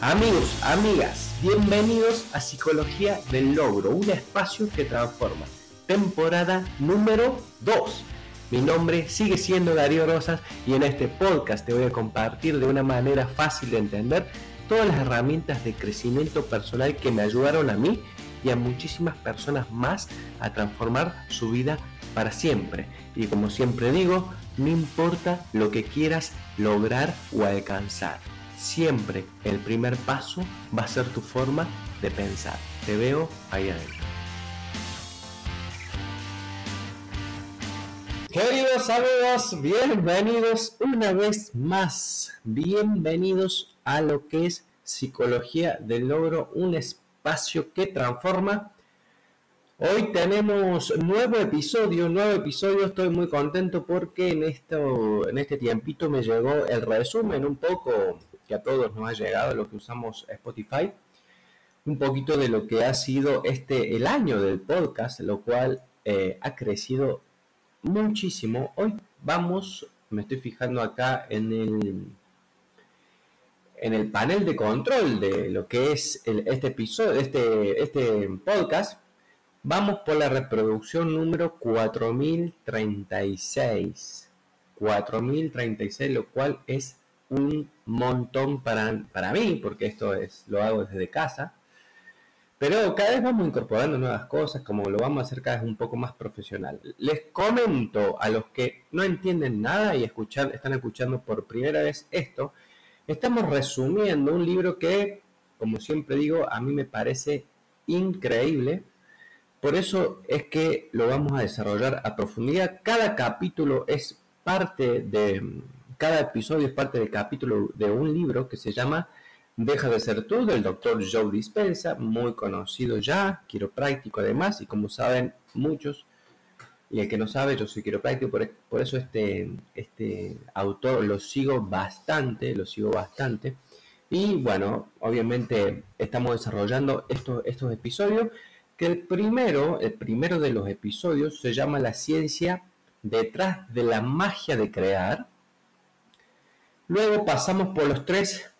Amigos, amigas, bienvenidos a Psicología del Logro, un espacio que transforma. Temporada número 2. Mi nombre sigue siendo Darío Rosas y en este podcast te voy a compartir de una manera fácil de entender todas las herramientas de crecimiento personal que me ayudaron a mí y a muchísimas personas más a transformar su vida para siempre. Y como siempre digo, no importa lo que quieras lograr o alcanzar siempre el primer paso va a ser tu forma de pensar. Te veo ahí adentro. Queridos amigos, bienvenidos una vez más. Bienvenidos a lo que es Psicología del Logro, un espacio que transforma. Hoy tenemos nuevo episodio, nuevo episodio, estoy muy contento porque en, esto, en este tiempito me llegó el resumen un poco que a todos nos ha llegado, lo que usamos Spotify, un poquito de lo que ha sido este el año del podcast, lo cual eh, ha crecido muchísimo. Hoy vamos, me estoy fijando acá en el en el panel de control de lo que es este episodio, este, este podcast, vamos por la reproducción número 4036. 4036, lo cual es un montón para, para mí, porque esto es lo hago desde casa. Pero cada vez vamos incorporando nuevas cosas, como lo vamos a hacer cada vez un poco más profesional. Les comento a los que no entienden nada y están escuchando por primera vez esto, estamos resumiendo un libro que, como siempre digo, a mí me parece increíble. Por eso es que lo vamos a desarrollar a profundidad. Cada capítulo es parte de, cada episodio es parte del capítulo de un libro que se llama Deja de ser tú, del doctor Joe Dispensa, muy conocido ya, quiropráctico además, y como saben muchos, y el que no sabe, yo soy quiropráctico, por, por eso este, este autor lo sigo bastante, lo sigo bastante. Y bueno, obviamente estamos desarrollando estos, estos episodios, que el primero, el primero de los episodios se llama La ciencia detrás de la magia de crear, Luego pasamos por los tres,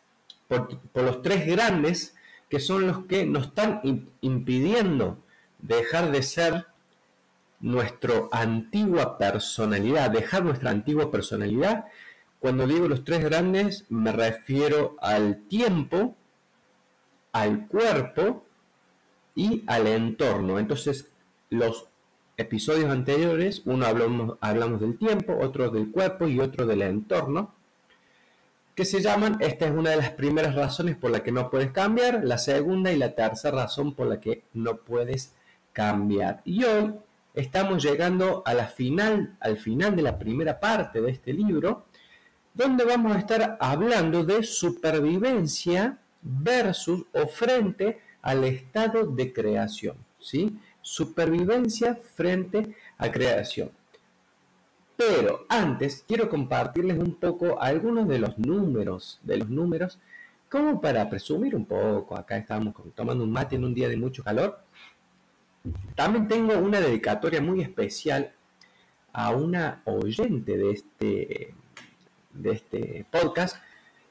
por, los tres grandes, que son los que nos están impidiendo dejar de ser nuestra antigua personalidad, dejar nuestra antigua personalidad. Cuando digo los tres grandes, me refiero al tiempo, al cuerpo y al entorno. Entonces, los episodios anteriores, uno hablamos, hablamos del tiempo, otro del cuerpo y otro del entorno que se llaman, esta es una de las primeras razones por la que no puedes cambiar, la segunda y la tercera razón por la que no puedes cambiar. Y hoy estamos llegando a final, al final de la primera parte de este libro, donde vamos a estar hablando de supervivencia versus o frente al estado de creación, ¿sí? Supervivencia frente a creación. Pero antes quiero compartirles un poco algunos de los números, de los números, como para presumir un poco. Acá estamos tomando un mate en un día de mucho calor. También tengo una dedicatoria muy especial a una oyente de este, este podcast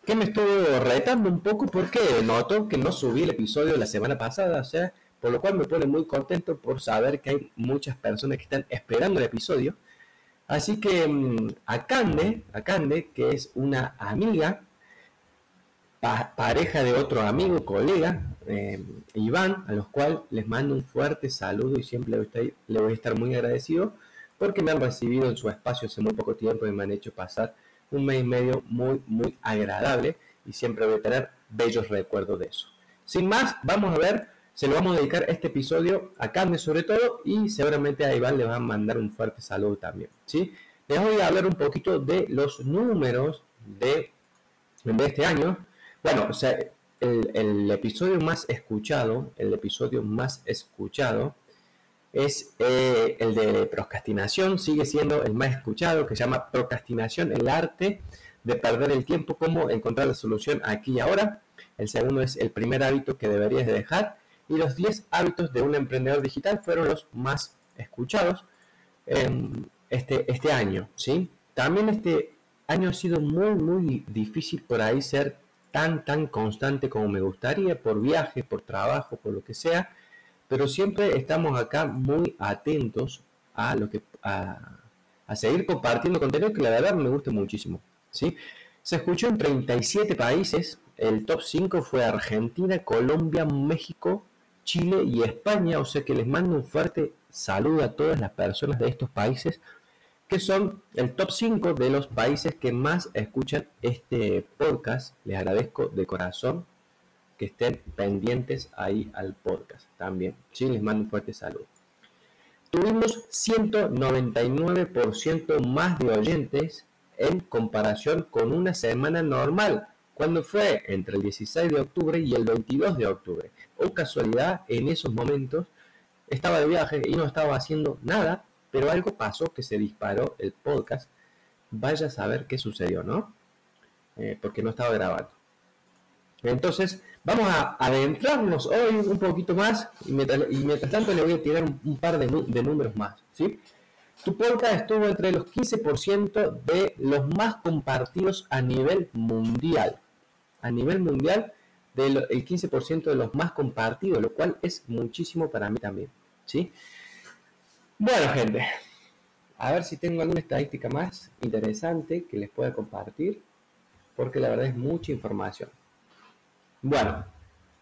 que me estuvo retando un poco porque noto que no subí el episodio la semana pasada, o sea, por lo cual me pone muy contento por saber que hay muchas personas que están esperando el episodio. Así que mm, a Cande, que es una amiga, pareja de otro amigo, colega, eh, Iván, a los cuales les mando un fuerte saludo y siempre le voy, a estar muy agradecido porque me han recibido en su espacio hace muy poco tiempo y me han hecho pasar un mes y medio muy, muy agradable y siempre voy a tener bellos recuerdos de eso. Sin más, vamos a ver se lo vamos a dedicar este episodio a Carmen sobre todo y seguramente a Iván le va a mandar un fuerte saludo también. ¿sí? Les voy a hablar un poquito de los números de, este año. Bueno, el, episodio más escuchado, el episodio más escuchado es eh, el de procrastinación, sigue siendo el más escuchado, que se llama Procrastinación, el arte de perder el tiempo, cómo encontrar la solución aquí y ahora. El segundo es el primer hábito que deberías de dejar y los 10 hábitos de un emprendedor digital fueron los más escuchados este, este año. ¿sí? También este año ha sido muy, muy difícil por ahí ser tan, tan constante como me gustaría, por viajes, por trabajo, por lo que sea, pero siempre estamos acá muy atentos a lo que a, seguir compartiendo contenido que la verdad me gusta muchísimo. ¿sí? Se escuchó en 37 países, el top 5 fue Argentina, Colombia, México, Chile y España, o sea que les mando un fuerte saludo a todas las personas de estos países que son el top 5 de los países que más escuchan este podcast. Les agradezco de corazón que estén pendientes ahí al podcast también. Sí, les mando un fuerte saludo. Tuvimos 199% más de oyentes en comparación con una semana normal, cuando fue entre el 16 de octubre y el 22 de octubre. O casualidad, en esos momentos estaba de viaje y no estaba haciendo nada pero algo pasó que se disparó el podcast. Vaya a saber qué sucedió, ¿no? Eh, porque no estaba grabando. Entonces, vamos a adentrarnos hoy un poquito más y mientras, tanto le voy a tirar un, par de, números más. ¿sí? Tu podcast estuvo entre los 15% de los más compartidos a nivel mundial. A nivel mundial, del el 15% de los más compartidos, lo cual es muchísimo para mí también. ¿sí? Bueno, gente, a ver si tengo alguna estadística más interesante que les pueda compartir, porque la verdad es mucha información. Bueno,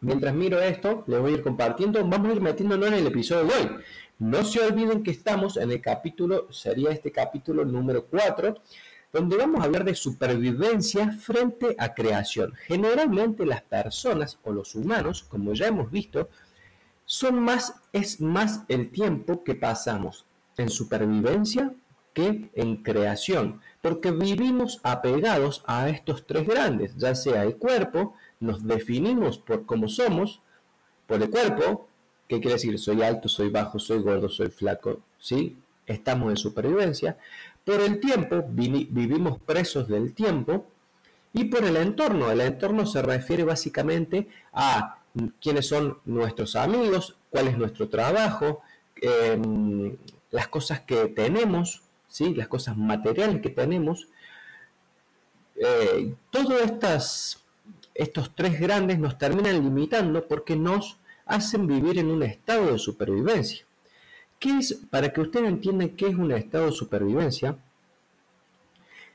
mientras miro esto, les voy a ir compartiendo, vamos a ir metiéndonos en el episodio de hoy. No se olviden que estamos en el capítulo, sería este capítulo número 4, donde vamos a hablar de supervivencia frente a creación. Generalmente las personas o los humanos, como ya hemos visto, son más, es más el tiempo que pasamos en supervivencia que en creación, porque vivimos apegados a estos tres grandes, ya sea el cuerpo, nos definimos por cómo somos, por el cuerpo, ¿qué quiere decir? Soy alto, soy bajo, soy gordo, soy flaco, ¿sí? Estamos en supervivencia. Por el tiempo, vivimos presos del tiempo. Y por el entorno, el entorno se refiere básicamente a quiénes son nuestros amigos, cuál es nuestro trabajo, em, las cosas que tenemos, ¿sí? las cosas materiales que tenemos. Eh, todos estos tres grandes nos terminan limitando porque nos hacen vivir en un estado de supervivencia. ¿Qué es, para que ustedes entiendan qué es un estado de supervivencia?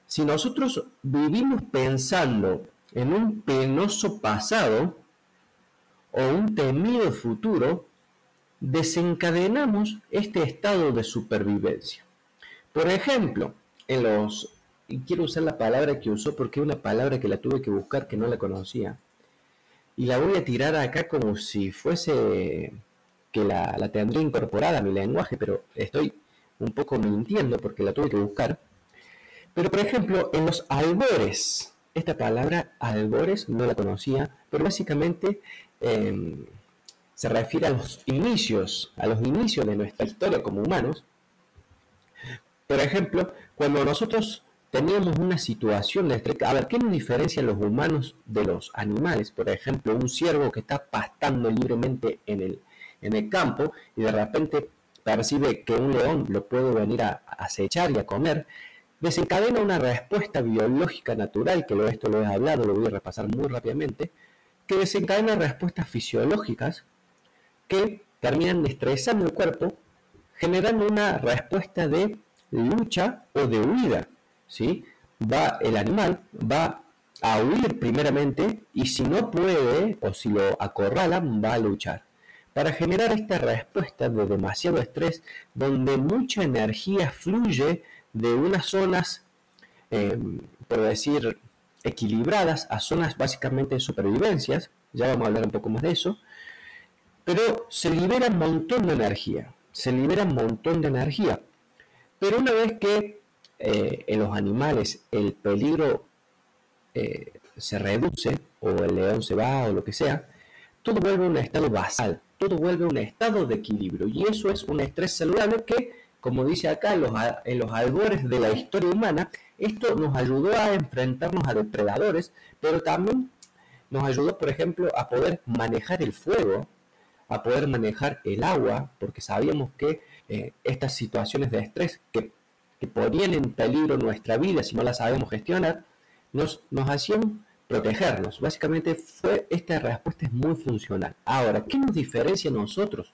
Si nosotros vivimos pensando en un penoso pasado, o un temido futuro, desencadenamos este estado de supervivencia. Por ejemplo, en los, y quiero usar la palabra que usó porque es una palabra que la tuve que buscar que no la conocía, y la voy a tirar acá como si fuese que la, la tendría incorporada a mi lenguaje, pero estoy un poco mintiendo porque la tuve que buscar. Pero por ejemplo, en los albores, esta palabra albores no la conocía, pero básicamente Em, se refiere a los inicios, a los inicios de nuestra historia como humanos. Por ejemplo, cuando nosotros teníamos una situación de estrés, a ver, ¿qué nos diferencia los humanos de los animales? Por ejemplo, un ciervo que está pastando libremente en el, en el campo y de repente percibe que un león lo puede venir a acechar y a comer, desencadena una respuesta biológica natural, que esto lo he hablado, lo voy a repasar muy rápidamente, que desencadena respuestas fisiológicas que terminan estresando el cuerpo, generando una respuesta de lucha o de huida. ¿sí? Va, el animal va a huir primeramente y si no puede o si lo acorralan va a luchar. Para generar esta respuesta de demasiado estrés donde mucha energía fluye de unas zonas, eh, por decir, equilibradas a zonas básicamente de supervivencias, ya vamos a hablar un poco más de eso, pero se libera un montón de energía, se libera un montón de energía, pero una vez que eh, en los animales el peligro eh, se reduce, o el león se va, o lo que sea, todo vuelve a un estado basal, todo vuelve a un estado de equilibrio, y eso es un estrés saludable que, como dice acá, en los, en los albores de la historia humana, esto nos ayudó a enfrentarnos a depredadores, pero también nos ayudó, por ejemplo, a poder manejar el fuego, a poder manejar el agua, porque sabíamos que eh, estas situaciones de estrés que, ponían en peligro nuestra vida si no las sabemos gestionar, nos, nos hacían protegernos. Básicamente fue esta respuesta es muy funcional. Ahora, ¿qué nos diferencia a nosotros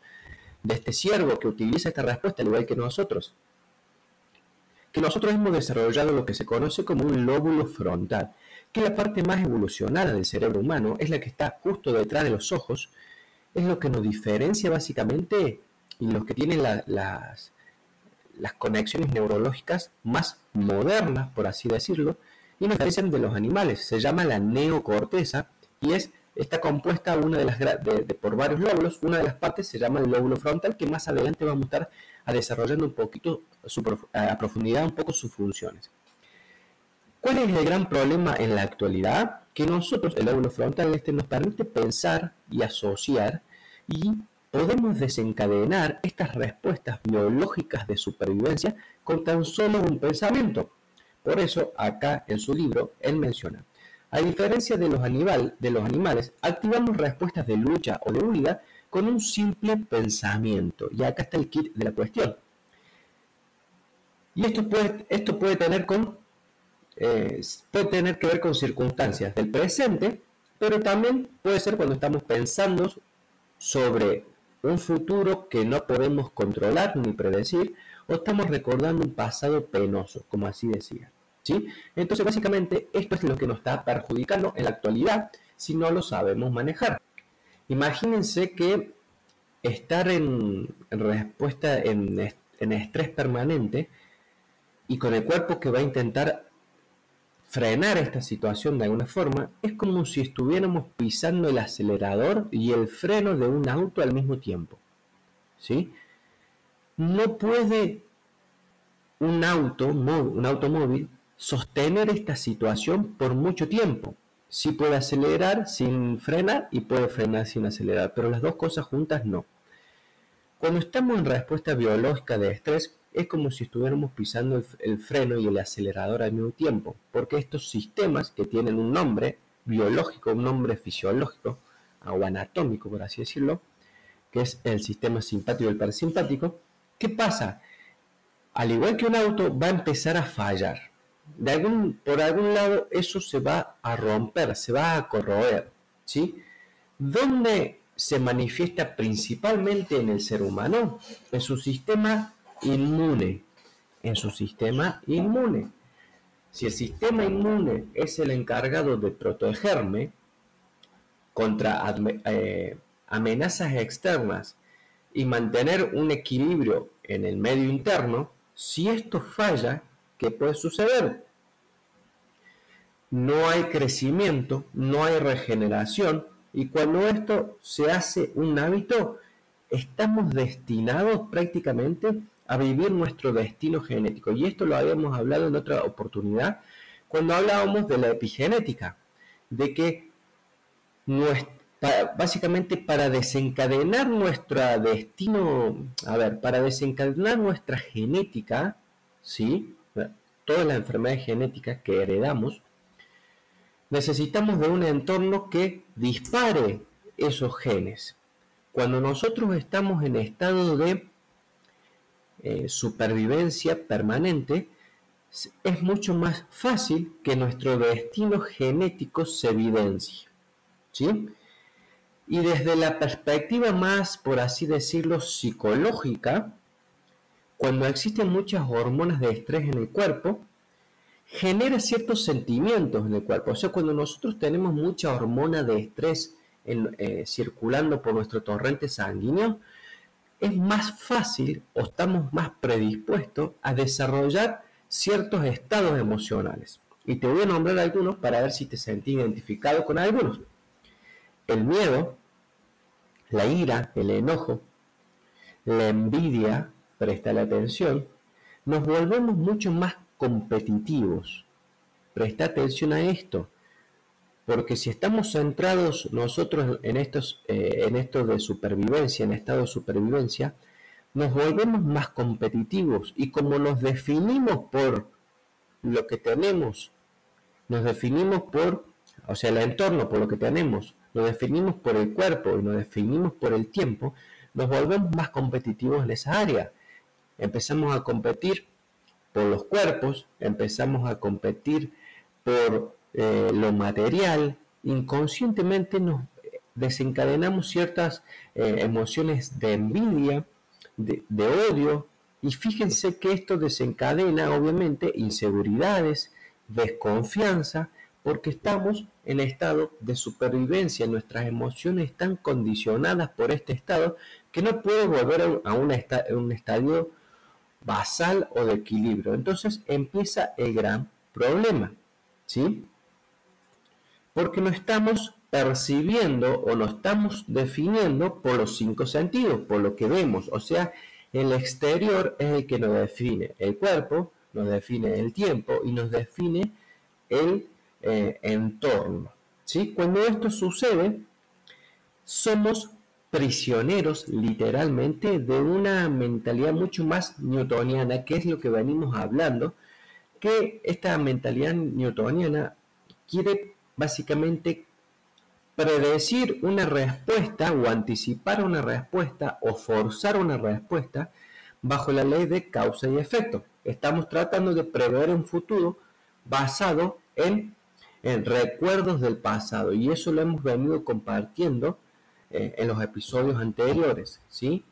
de este ciervo que utiliza esta respuesta al igual que nosotros? Que nosotros hemos desarrollado lo que se conoce como un lóbulo frontal, que la parte más evolucionada del cerebro humano es la que está justo detrás de los ojos, es lo que nos diferencia básicamente los que tienen las, las conexiones neurológicas más modernas, por así decirlo, y nos diferencian de los animales. Se llama la neocorteza y es está compuesta una de las por varios lóbulos. Una de las partes se llama el lóbulo frontal, que más adelante vamos a estar a desarrollando un poquito a profundidad un poco sus funciones. ¿Cuál es el gran problema en la actualidad? Que nosotros, el lóbulo frontal este, nos permite pensar y asociar y podemos desencadenar estas respuestas biológicas de supervivencia con tan solo un pensamiento. Por eso, acá en su libro, él menciona, a diferencia de los, de los animales, activamos respuestas de lucha o de huida con un simple pensamiento. Y acá está el kit de la cuestión. Y esto puede, esto puede tener con eh, puede tener que ver con circunstancias del presente, pero también puede ser cuando estamos pensando sobre un futuro que no podemos controlar ni predecir, o estamos recordando un pasado penoso, como así decía. Entonces, básicamente, esto es lo que nos está perjudicando en la actualidad si no lo sabemos manejar. Imagínense que estar en, respuesta en, en estrés permanente y con el cuerpo que va a intentar frenar esta situación de alguna forma es como si estuviéramos pisando el acelerador y el freno de un auto al mismo tiempo. ¿Sí? No puede un auto, un automóvil, sostener esta situación por mucho tiempo. Sí puede acelerar sin frenar y puede frenar sin acelerar, pero las dos cosas juntas no. Cuando estamos en respuesta biológica de estrés, es como si estuviéramos pisando el, freno y el acelerador al mismo tiempo, porque estos sistemas que tienen un nombre biológico, un nombre fisiológico o anatómico, por así decirlo, que es el sistema simpático y el parasimpático, ¿qué pasa? Al igual que un auto, va a empezar a fallar. De algún, por algún lado, eso se va a romper, se va a corroer. ¿sí? ¿Dónde se manifiesta principalmente en el ser humano? En su sistema inmune, en su sistema inmune. Si el sistema inmune es el encargado de protegerme contra eh, amenazas externas y mantener un equilibrio en el medio interno, si esto falla, ¿qué puede suceder? No hay crecimiento, no hay regeneración y cuando esto se hace un hábito, estamos destinados prácticamente a vivir nuestro destino genético. Y esto lo habíamos hablado en otra oportunidad cuando hablábamos de la epigenética, de que básicamente para desencadenar nuestro destino, a ver, para desencadenar nuestra genética, ¿sí? Todas las enfermedades genéticas que heredamos, necesitamos de un entorno que dispare esos genes. Cuando nosotros estamos en estado de eh, supervivencia permanente, es mucho más fácil que nuestro destino genético se evidencie. ¿sí? Y desde la perspectiva más, por así decirlo, psicológica, cuando existen muchas hormonas de estrés en el cuerpo, genera ciertos sentimientos en el cuerpo. O sea, cuando nosotros tenemos mucha hormona de estrés eh, circulando por nuestro torrente sanguíneo, es más fácil o estamos más predispuestos a desarrollar ciertos estados emocionales. Y te voy a nombrar algunos para ver si te sentís identificado con algunos. El miedo, la ira, el enojo, la envidia, presta la atención, nos volvemos mucho más competitivos. Presta atención a esto. Porque si estamos centrados nosotros en estos, eh, en esto de supervivencia, en estado de supervivencia, nos volvemos más competitivos y como nos definimos por lo que tenemos, nos definimos por, o sea, el entorno, por lo que tenemos, nos definimos por el cuerpo y nos definimos por el tiempo, nos volvemos más competitivos en esa área. Empezamos a competir por los cuerpos, empezamos a competir por eh, lo material, inconscientemente nos desencadenamos ciertas eh, emociones de envidia, de, odio, y fíjense que esto desencadena obviamente inseguridades, desconfianza, porque estamos en estado de supervivencia, nuestras emociones están condicionadas por este estado que no puede volver a un estadio basal o de equilibrio. Entonces empieza el gran problema, ¿sí? Porque no estamos percibiendo o no estamos definiendo por los cinco sentidos, por lo que vemos, o sea, el exterior es el que nos define el cuerpo, nos define el tiempo y nos define el eh, entorno. ¿sí? Cuando esto sucede, somos prisioneros literalmente de una mentalidad mucho más newtoniana, que es lo que venimos hablando, que esta mentalidad newtoniana quiere básicamente predecir una respuesta o anticipar una respuesta o forzar una respuesta bajo la ley de causa y efecto. Estamos tratando de prever un futuro basado en, recuerdos del pasado y eso lo hemos venido compartiendo eh, en los episodios anteriores, ¿sí?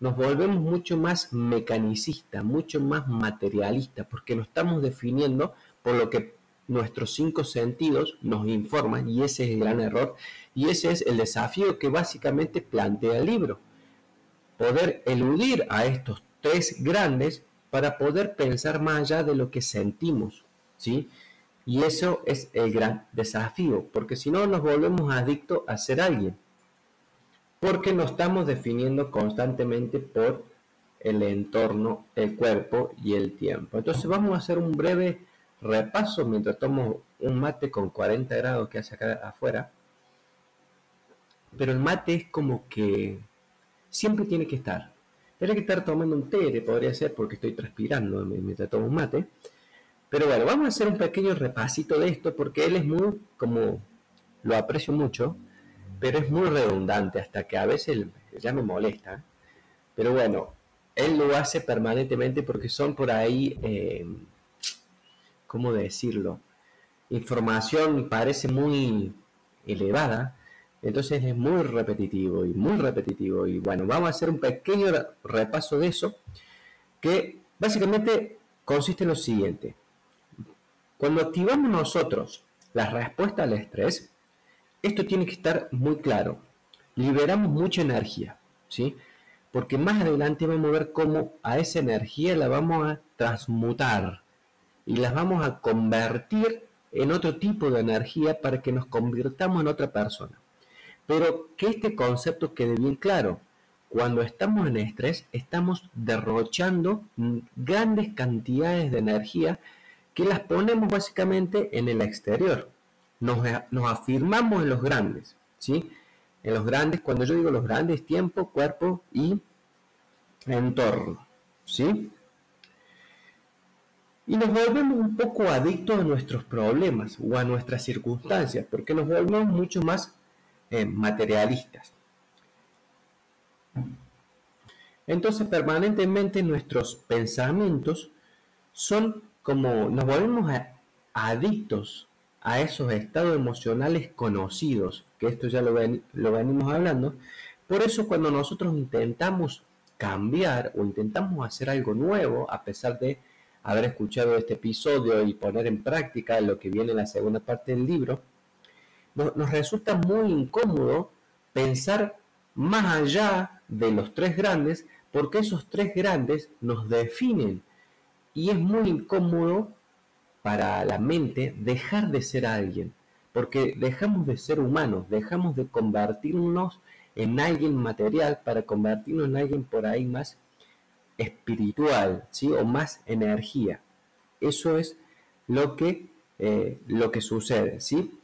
Nos volvemos mucho más mecanicistas, mucho más materialistas, porque nos estamos definiendo por lo que nuestros cinco sentidos nos informan y ese es el gran error y ese es el desafío que básicamente plantea el libro. Poder eludir a estos tres grandes para poder pensar más allá de lo que sentimos, ¿sí? Y eso es el gran desafío, porque si no nos volvemos adictos a ser alguien, porque nos estamos definiendo constantemente por el entorno, el cuerpo y el tiempo. Entonces vamos a hacer un breve repaso mientras tomo un mate con 40 grados que hace acá afuera. Pero el mate es como que siempre tiene que estar. Tiene que estar tomando un té, podría ser porque estoy transpirando mientras tomo un mate. Pero bueno, vamos a hacer un pequeño repasito de esto porque él es muy, como lo aprecio mucho, pero es muy redundante hasta que a veces ya me molesta. Pero bueno, él lo hace permanentemente porque son por ahí eh, ¿cómo decirlo? Información parece muy elevada, entonces es muy repetitivo y muy repetitivo. Y bueno, vamos a hacer un pequeño repaso de eso, que básicamente consiste en lo siguiente. Cuando activamos nosotros la respuesta al estrés, esto tiene que estar muy claro. Liberamos mucha energía, ¿sí? Porque más adelante vamos a ver cómo a esa energía la vamos a transmutar y las vamos a convertir en otro tipo de energía para que nos convirtamos en otra persona. Pero que este concepto quede bien claro. Cuando estamos en estrés, estamos derrochando grandes cantidades de energía que las ponemos básicamente en el exterior. Nos, nos afirmamos en los grandes, ¿sí? En los grandes, cuando yo digo los grandes, tiempo, cuerpo y entorno, ¿sí? y nos volvemos un poco adictos a nuestros problemas o a nuestras circunstancias, porque nos volvemos mucho más eh, materialistas. Entonces permanentemente nuestros pensamientos son como nos volvemos adictos a esos estados emocionales conocidos, que esto ya lo, venimos hablando. Por eso cuando nosotros intentamos cambiar o intentamos hacer algo nuevo, a pesar de haber escuchado este episodio y poner en práctica lo que viene en la segunda parte del libro, nos resulta muy incómodo pensar más allá de los tres grandes, porque esos tres grandes nos definen y es muy incómodo para la mente dejar de ser alguien, porque dejamos de ser humanos, dejamos de convertirnos en alguien material para convertirnos en alguien por ahí más espiritual, ¿sí? O más energía. Eso es lo que, eh, lo que sucede, ¿sí?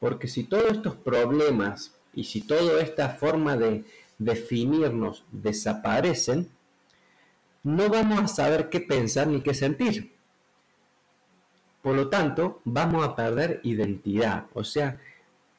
Porque si todos estos problemas y si toda esta forma de definirnos desaparecen, no vamos a saber qué pensar ni qué sentir. Por lo tanto, vamos a perder identidad. O sea,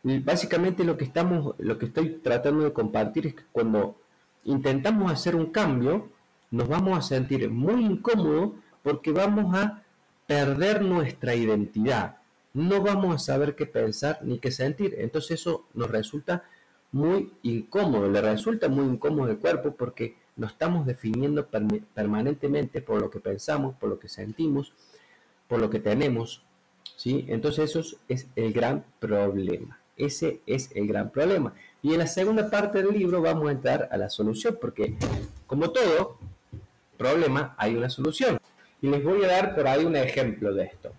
básicamente lo que estamos, lo que estoy tratando de compartir es que cuando intentamos hacer un cambio, nos vamos a sentir muy incómodos porque vamos a perder nuestra identidad. no vamos a saber qué pensar ni qué sentir. Entonces eso nos resulta muy incómodo, le resulta muy incómodo el cuerpo porque nos estamos definiendo permanentemente por lo que pensamos, por lo que sentimos, por lo que tenemos. ¿sí? Entonces eso es el gran problema. Ese es el gran problema. Y en la segunda parte del libro vamos a entrar a la solución, porque como todo problema hay una solución. Y les voy a dar por ahí un ejemplo de esto.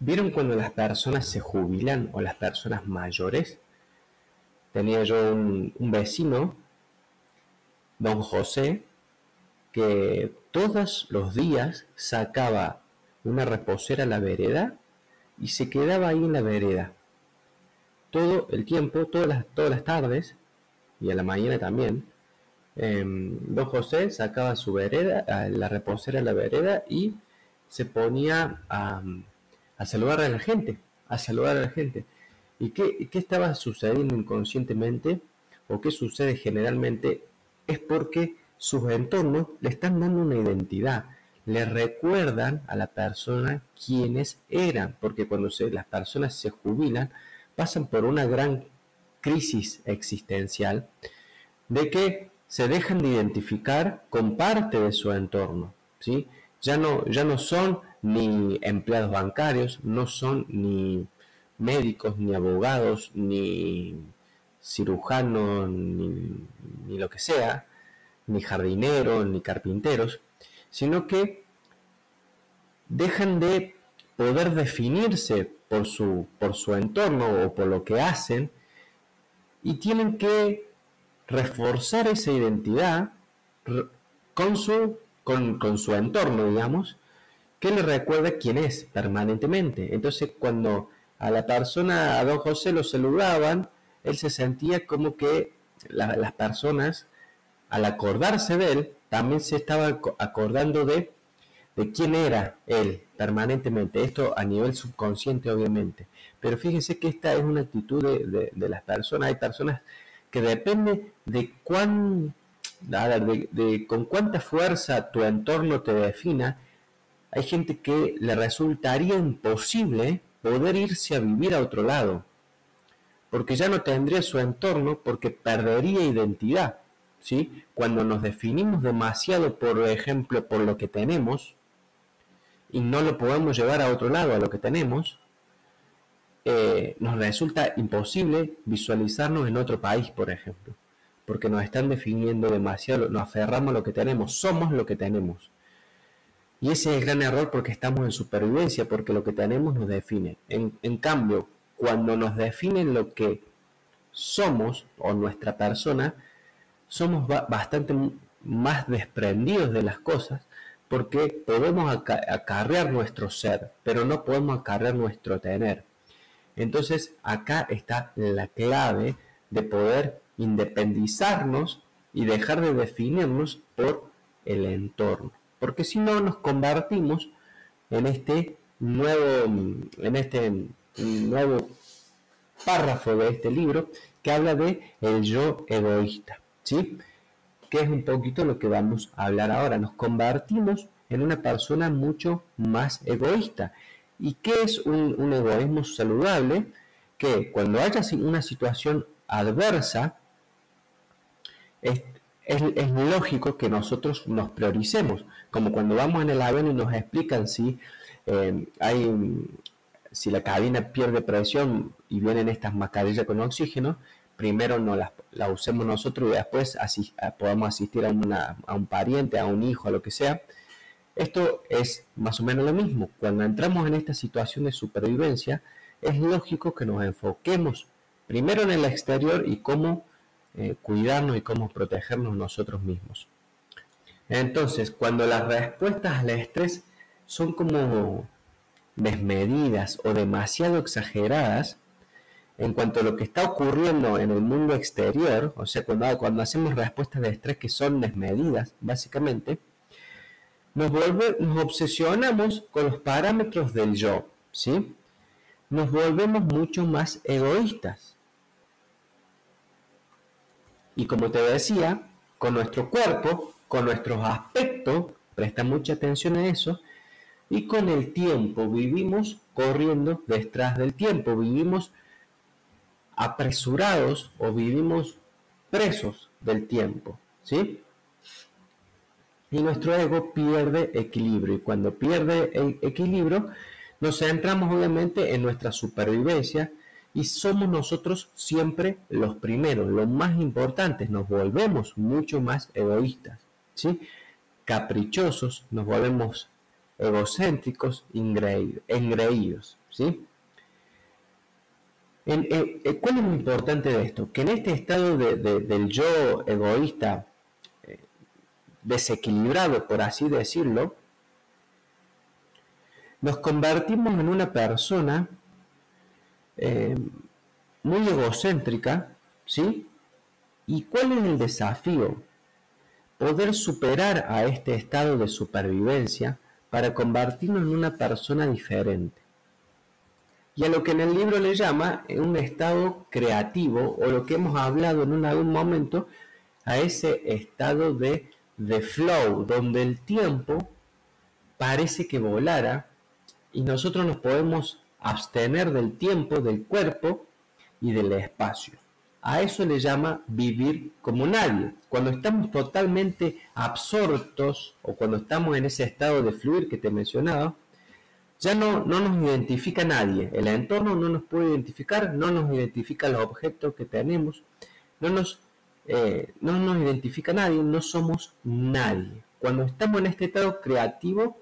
¿Vieron cuando las personas se jubilan o las personas mayores? Tenía yo un, vecino, don José, que todos los días sacaba una reposera a la vereda y se quedaba ahí en la vereda. Todo el tiempo, todas las, todas las tardes y a la mañana también, em, don José sacaba su vereda, la reposera a la vereda y se ponía a a saludar a la gente, a saludar a la gente. ¿Y qué, estaba sucediendo inconscientemente o qué sucede generalmente? Es porque sus entornos le están dando una identidad, le recuerdan a la persona quiénes eran, porque cuando se, las personas se jubilan, pasan por una gran crisis existencial de que se dejan de identificar con parte de su entorno, ¿sí? Ya no, ya no son ni empleados bancarios, no son ni médicos, ni abogados, ni cirujanos, ni, lo que sea, ni jardineros, ni carpinteros, sino que dejan de poder definirse por su, por su entorno o por lo que hacen y tienen que reforzar esa identidad con su, con, con su entorno, digamos, que le recuerda quién es permanentemente. Entonces, cuando a la persona, a don José lo saludaban, él se sentía como que las personas, al acordarse de él, también se estaban acordando de, de quién era él permanentemente. Esto a nivel subconsciente, obviamente. Pero fíjense que esta es una actitud de, las personas. Hay personas que depende de cuán, de con cuánta fuerza tu entorno te defina, hay gente que le resultaría imposible poder irse a vivir a otro lado, porque ya no tendría su entorno, porque perdería identidad. ¿Sí? Cuando nos definimos demasiado, por ejemplo, por lo que tenemos, y no lo podemos llevar a otro lado, a lo que tenemos, eh, nos resulta imposible visualizarnos en otro país, por ejemplo, porque nos están definiendo demasiado, nos aferramos a lo que tenemos, somos lo que tenemos. Y ese es el gran error porque estamos en supervivencia, porque lo que tenemos nos define. En, cambio, cuando nos definen lo que somos o nuestra persona, somos bastante más desprendidos de las cosas porque podemos acarrear nuestro ser, pero no podemos acarrear nuestro tener. Entonces acá está la clave de poder independizarnos y dejar de definirnos por el entorno porque si no nos convertimos en este nuevo, en este nuevo párrafo de este libro que habla de el yo egoísta, ¿sí? Que es un poquito lo que vamos a hablar ahora. Nos convertimos en una persona mucho más egoísta. ¿Y qué es un, egoísmo saludable? Que cuando haya una situación adversa, es, lógico que nosotros nos prioricemos, como cuando vamos en el avión y nos explican si eh, hay si la cabina pierde presión y vienen estas mascarillas con oxígeno, primero no las, usemos nosotros y después podamos asistir a, a un pariente, a un hijo, a lo que sea. Esto es más o menos lo mismo. Cuando entramos en esta situación de supervivencia, es lógico que nos enfoquemos primero en el exterior y cómo eh, cuidarnos y cómo protegernos nosotros mismos. Entonces, cuando las respuestas al estrés son como desmedidas o demasiado exageradas en cuanto a lo que está ocurriendo en el mundo exterior, o sea, cuando, cuando hacemos respuestas de estrés que son desmedidas, básicamente, nos, nos obsesionamos con los parámetros del yo, ¿sí? Nos volvemos mucho más egoístas. Y como te decía, con nuestro cuerpo, con nuestros aspectos, presta mucha atención a eso, y con el tiempo vivimos corriendo detrás del tiempo, vivimos apresurados o vivimos presos del tiempo, ¿sí? Y nuestro ego pierde equilibrio y cuando pierde el equilibrio nos centramos obviamente en nuestra supervivencia y somos nosotros siempre los primeros, los más importantes, nos volvemos mucho más egoístas, ¿sí? caprichosos, nos volvemos egocéntricos, engreídos, ¿sí? Eh, eh, ¿Cuál es lo importante de esto? Que en este estado del yo egoísta eh, desequilibrado, por así decirlo, nos convertimos en una persona muy egocéntrica, ¿sí? ¿Y cuál es el desafío? Poder superar a este estado de supervivencia para convertirnos en una persona diferente y a lo que en el libro le llama un estado creativo o lo que hemos hablado en algún momento, a ese estado de, de flow, donde el tiempo parece que volara y nosotros nos podemos abstener del tiempo, del cuerpo y del espacio. A eso le llama vivir como nadie. Cuando estamos totalmente absortos o cuando estamos en ese estado de fluir que te mencionaba, ya no, no nos identifica nadie, el entorno no nos puede identificar, no nos identifica los objetos que tenemos, no nos, eh, no nos identifica nadie, no somos nadie. Cuando estamos en este estado creativo,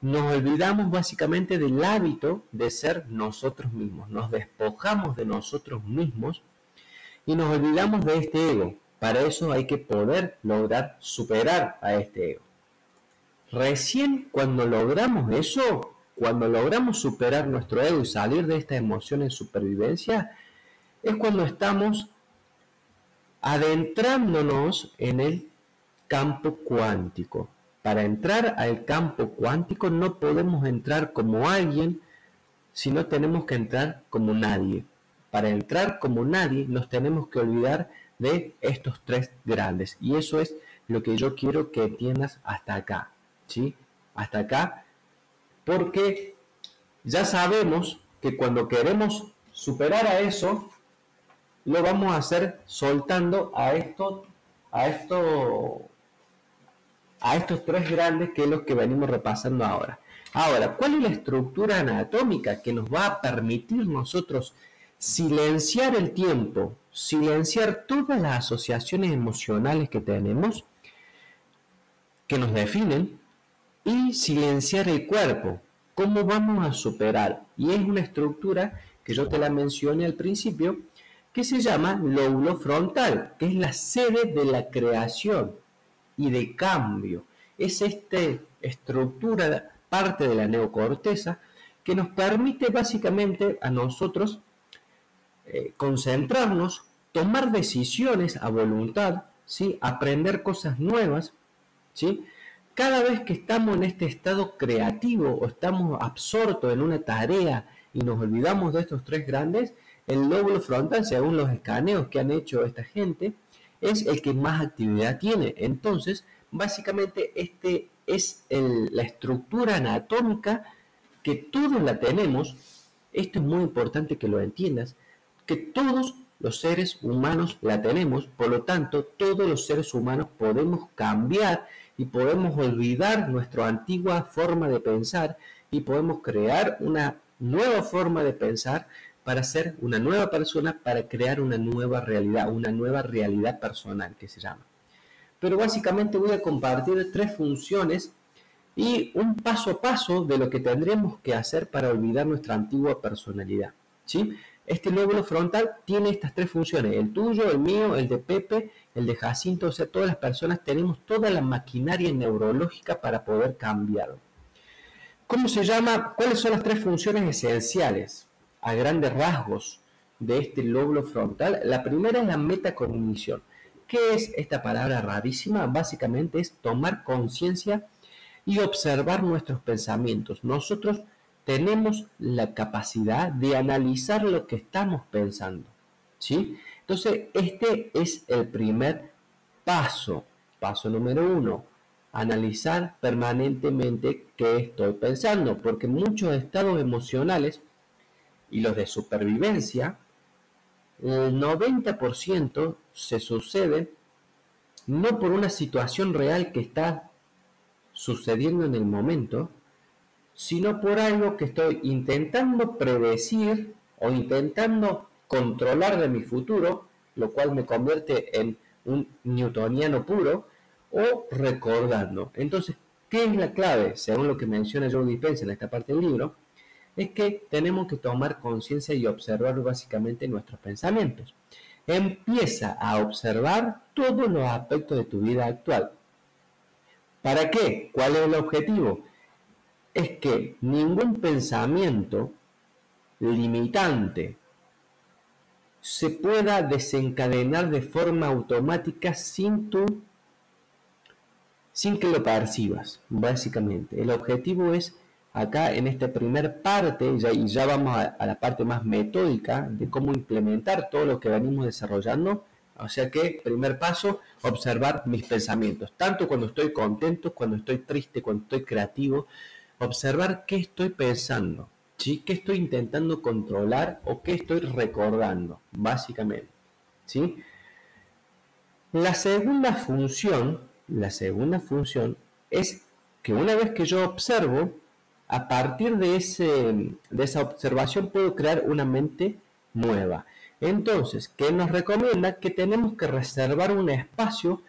nos olvidamos básicamente del hábito de ser nosotros mismos, nos despojamos de nosotros mismos y nos olvidamos de este ego. Para eso hay que poder lograr superar a este ego. Recién cuando logramos eso, cuando logramos superar nuestro ego y salir de esta emoción en supervivencia, es cuando estamos adentrándonos en el campo cuántico. Para entrar al campo cuántico no podemos entrar como alguien, sino tenemos que entrar como nadie. Para entrar como nadie nos tenemos que olvidar de estos tres grandes. Y eso es lo que yo quiero que entiendas hasta acá. ¿sí? Hasta acá porque ya sabemos que cuando queremos superar a eso, lo vamos a hacer soltando a esto, a esto, a estos tres grandes que es los que venimos repasando ahora. Ahora, ¿cuál es la estructura anatómica que nos va a permitir nosotros silenciar el tiempo, silenciar todas las asociaciones emocionales que tenemos, que nos definen, y silenciar el cuerpo. ¿Cómo vamos a superar? Y es una estructura que yo te la mencioné al principio, que se llama lóbulo frontal, que es la sede de la creación y de cambio. Es esta estructura, parte de la neocorteza, que nos permite básicamente a nosotros eh, concentrarnos, tomar decisiones a voluntad, ¿sí? aprender cosas nuevas, ¿sí? Cada vez que estamos en este estado creativo o estamos absortos en una tarea y nos olvidamos de estos tres grandes, el lóbulo frontal, según los escaneos que han hecho esta gente, es el que más actividad tiene. Entonces, básicamente, este es la estructura anatómica que todos la tenemos. Esto es muy importante que lo entiendas, que todos los seres humanos la tenemos, por lo tanto, todos los seres humanos podemos cambiar y podemos olvidar nuestra antigua forma de pensar y podemos crear una nueva forma de pensar para ser una nueva persona, para crear una nueva realidad, una nueva realidad personal que se llama. Pero básicamente voy a compartir tres funciones y un paso a paso de lo que tendremos que hacer para olvidar nuestra antigua personalidad. ¿sí? Este lóbulo frontal tiene estas tres funciones, el tuyo, el mío, el de Pepe, el de Jacinto, o sea, todas las personas tenemos toda la maquinaria neurológica para poder cambiarlo. ¿Cómo se llama? ¿Cuáles son las tres funciones esenciales a grandes rasgos de este lóbulo frontal? La primera es la metacognición. ¿Qué es esta palabra rarísima? Básicamente es tomar conciencia y observar nuestros pensamientos. Nosotros tenemos la capacidad de analizar lo que estamos pensando. ¿sí? Entonces, este es el primer paso. Paso número uno, analizar permanentemente qué estoy pensando, porque muchos estados emocionales y los de supervivencia, el 90% se suceden no por una situación real que está sucediendo en el momento, sino por algo que estoy intentando predecir o intentando controlar de mi futuro, lo cual me convierte en un newtoniano puro, o recordando. Entonces, ¿qué es la clave? Según lo que menciona Joe Dispenza en esta parte del libro, es que tenemos que tomar conciencia y observar básicamente nuestros pensamientos. Empieza a observar todos los aspectos de tu vida actual. ¿Para qué? ¿Cuál es el objetivo? Es que ningún pensamiento limitante se pueda desencadenar de forma automática sin sin que lo percibas, básicamente. El objetivo es acá en esta primera parte, y ya vamos a, la parte más metódica de cómo implementar todo lo que venimos desarrollando. O sea que, primer paso, observar mis pensamientos, tanto cuando estoy contento, cuando estoy triste, cuando estoy creativo, observar qué estoy pensando, ¿sí? qué estoy intentando controlar o qué estoy recordando, básicamente. ¿sí? La segunda función, la segunda función es que una vez que yo observo, a partir de, ese, de esa observación puedo crear una mente nueva. Entonces, ¿qué nos recomienda? Que tenemos que reservar un espacio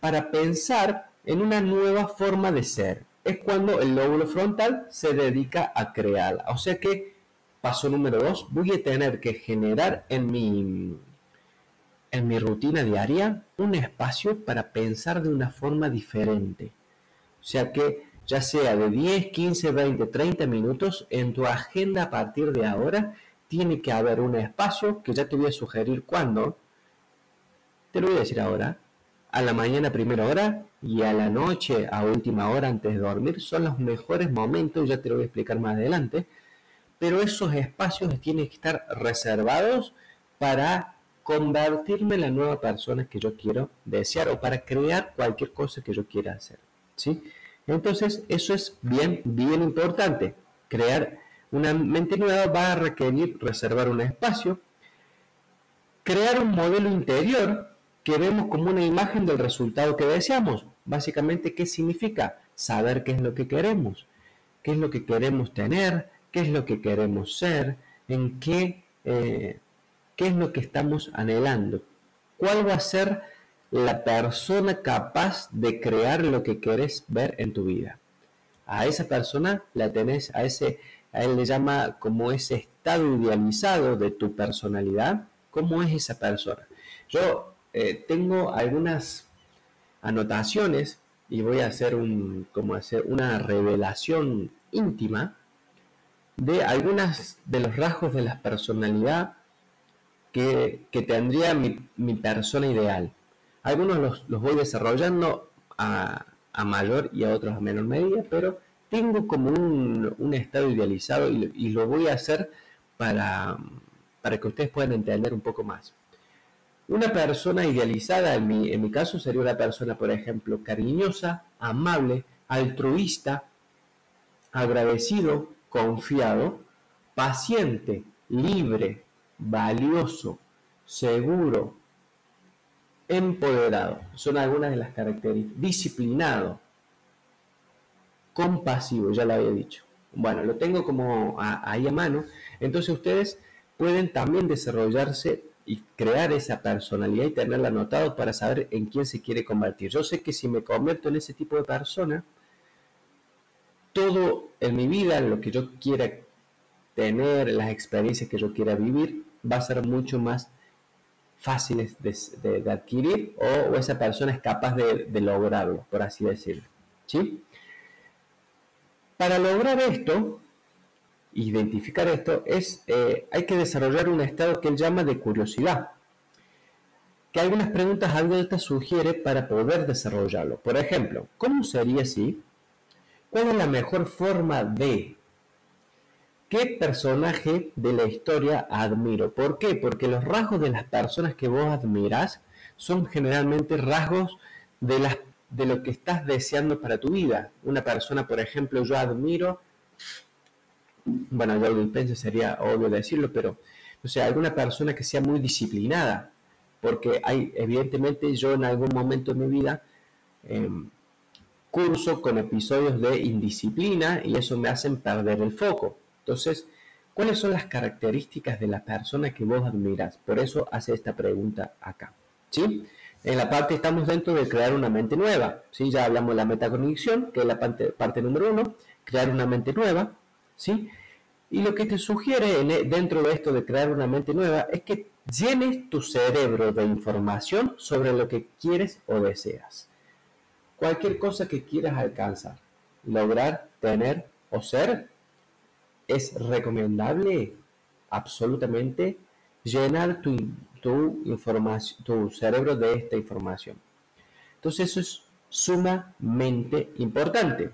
para pensar en una nueva forma de ser. Es cuando el lóbulo frontal se dedica a crear. O sea que, paso número dos, voy a tener que generar en mi, en mi rutina diaria un espacio para pensar de una forma diferente. O sea que ya sea de 10, 15, 20, 30 minutos, en tu agenda a partir de ahora tiene que haber un espacio que ya te voy a sugerir cuándo. Te lo voy a decir ahora. A la mañana primera hora y a la noche a última hora antes de dormir son los mejores momentos, ya te lo voy a explicar más adelante. Pero esos espacios tienen que estar reservados para convertirme en la nueva persona que yo quiero desear o para crear cualquier cosa que yo quiera hacer. ¿sí? Entonces, eso es bien, bien importante. Crear una mente nueva va a requerir reservar un espacio, crear un modelo interior que vemos como una imagen del resultado que deseamos. Básicamente, ¿qué significa? Saber qué es lo que queremos, qué es lo que queremos tener, qué es lo que queremos ser, en qué, eh, qué es lo que estamos anhelando, cuál va a ser la persona capaz de crear lo que querés ver en tu vida. A esa persona la tenés, a ese, a él le llama como ese estado idealizado de tu personalidad, ¿cómo es esa persona? Yo eh, tengo algunas anotaciones y voy a hacer un, como hacer una revelación íntima de algunas de los rasgos de la personalidad que, tendría mi persona ideal. Algunos los, voy desarrollando a, mayor y a otros a menor medida, pero tengo como un, estado idealizado y, lo voy a hacer para, para que ustedes puedan entender un poco más. Una persona idealizada, en mi, en mi, caso, sería una persona, por ejemplo, cariñosa, amable, altruista, agradecido, confiado, paciente, libre, valioso, seguro, empoderado, son algunas de las características, disciplinado, compasivo, ya lo había dicho. Bueno, lo tengo como ahí a mano, entonces ustedes pueden también desarrollarse y crear esa personalidad y tenerla anotado para saber en quién se quiere convertir. Yo sé que si me convierto en ese tipo de persona, todo en mi vida, lo que yo quiera tener, las experiencias que yo quiera vivir, va a ser mucho más fáciles de, adquirir o, esa persona es capaz de, lograrlo, por así decirlo. ¿sí? Para lograr esto, identificar esto, es, eh, hay que desarrollar un estado que él llama de curiosidad. Que algunas preguntas esta sugiere para poder desarrollarlo. Por ejemplo, ¿cómo sería si? ¿Cuál es la mejor forma de ¿Qué personaje de la historia admiro? ¿Por qué? Porque los rasgos de las personas que vos admirás son generalmente rasgos de las de lo que estás deseando para tu vida. Una persona, por ejemplo, yo admiro, bueno, yo Dispensa sería obvio decirlo, pero, no sé, alguna persona que sea muy disciplinada, porque hay, evidentemente, yo en algún momento de mi vida em, curso con episodios de indisciplina y eso me hacen perder el foco. Entonces, ¿cuáles son las características de la persona que vos admiras? Por eso hace esta pregunta acá. ¿Sí? En la parte estamos dentro de crear una mente nueva. ¿sí? Ya hablamos de la metacognición, que es la parte, parte número uno, crear una mente nueva. ¿Sí? Y lo que te sugiere e, dentro de esto de crear una mente nueva es que llenes tu cerebro de información sobre lo que quieres o deseas cualquier cosa que quieras alcanzar, lograr, tener o ser, es recomendable absolutamente llenar tu, tu, tu cerebro de esta información. Entonces eso es sumamente importante.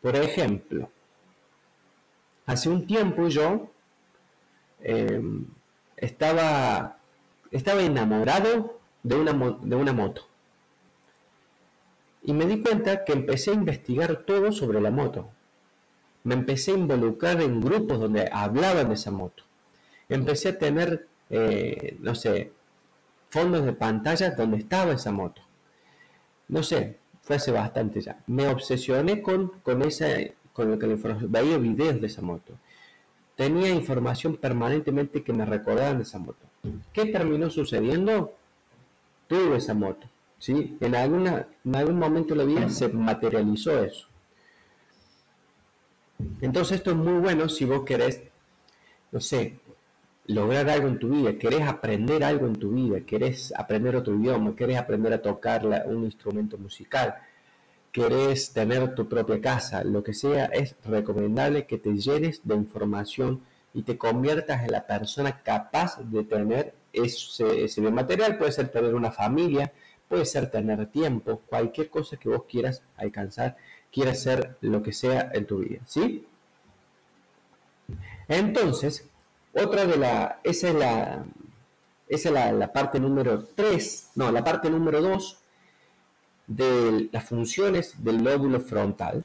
Por ejemplo, hace un tiempo yo em, estaba, estaba enamorado de una, de una moto y me di cuenta que empecé a investigar todo sobre la moto. Me empecé a involucrar en grupos donde hablaban de esa moto. Empecé a tener, eh, no sé, fondos de pantalla donde estaba esa moto. No sé, fue hace bastante ya. Me obsesioné con, con esa, con que la información, veía videos de esa moto. Tenía información permanentemente que me recordaban de esa moto. ¿Qué terminó sucediendo? Tuve esa moto ¿sí? En, alguna, en algún momento de la vida se materializó eso. Entonces esto es muy bueno si vos querés, no sé, lograr algo en tu vida, querés aprender algo en tu vida, querés aprender otro idioma, querés aprender a tocar un instrumento musical, querés tener tu propia casa, lo que sea, es recomendable que te llenes de información y te conviertas en la persona capaz de tener ese, ese material. Puede ser tener una familia, puede ser tener tiempo, cualquier cosa que vos quieras alcanzar, quieras hacer lo que sea en tu vida, ¿sí? Entonces, otra de la, esa es la, esa es la, parte número 3, no, la parte número 2 de las funciones del lóbulo frontal.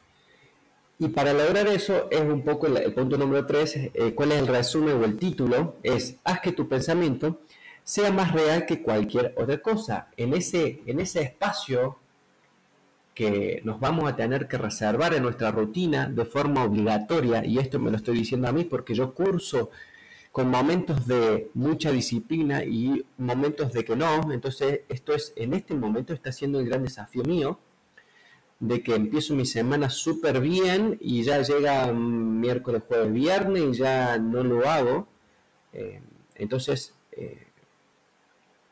Y para lograr eso es un poco el, punto número 3, eh, cuál es el resumen o el título, es haz que tu pensamiento sea más real que cualquier otra cosa. En ese, en ese espacio que nos vamos a tener que reservar en nuestra rutina de forma obligatoria, y esto me lo estoy diciendo a mí porque yo curso con momentos de mucha disciplina y momentos de que no, entonces esto es, en este momento está siendo el gran desafío mío, de que empiezo mi semana súper bien y ya llega miércoles, jueves, viernes y ya no lo hago. Eh, entonces, eh,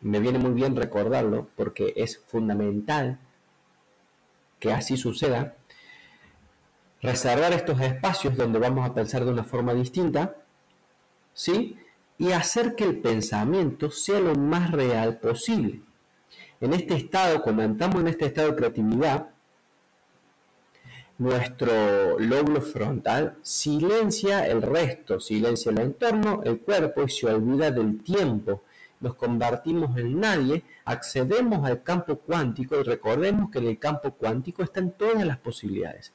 me viene muy bien recordarlo porque es fundamental que así suceda. Reservar estos espacios donde vamos a pensar de una forma distinta, ¿sí? Y hacer que el pensamiento sea lo más real posible. En este estado, cuando entramos en este estado de creatividad, nuestro lóbulo frontal silencia el resto, silencia el entorno, el cuerpo y se olvida del tiempo nos convertimos en nadie, accedemos al campo cuántico y recordemos que en el campo cuántico están todas las posibilidades.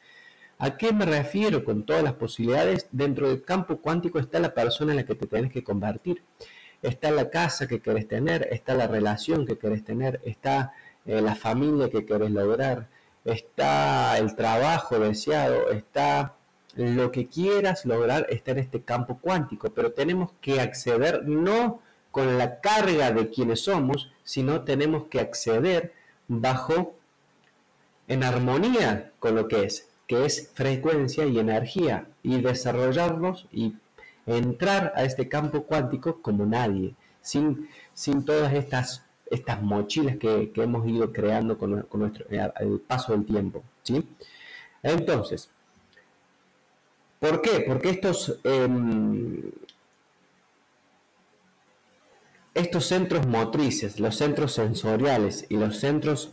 ¿A qué me refiero con todas las posibilidades? Dentro del campo cuántico está la persona en la que te tienes que convertir, está la casa que querés tener, está la relación que querés tener, está eh, la familia que querés lograr, está el trabajo deseado, está lo que quieras lograr está en este campo cuántico, pero tenemos que acceder no con la carga de quienes somos, sino tenemos que acceder bajo en armonía con lo que es, que es frecuencia y energía, y desarrollarnos y entrar a este campo cuántico como nadie, sin, sin todas estas, estas mochilas que, hemos ido creando con, nuestro, el paso del tiempo. ¿sí? Entonces, ¿por qué? Porque estos... Em, estos centros motrices, los centros sensoriales y los centros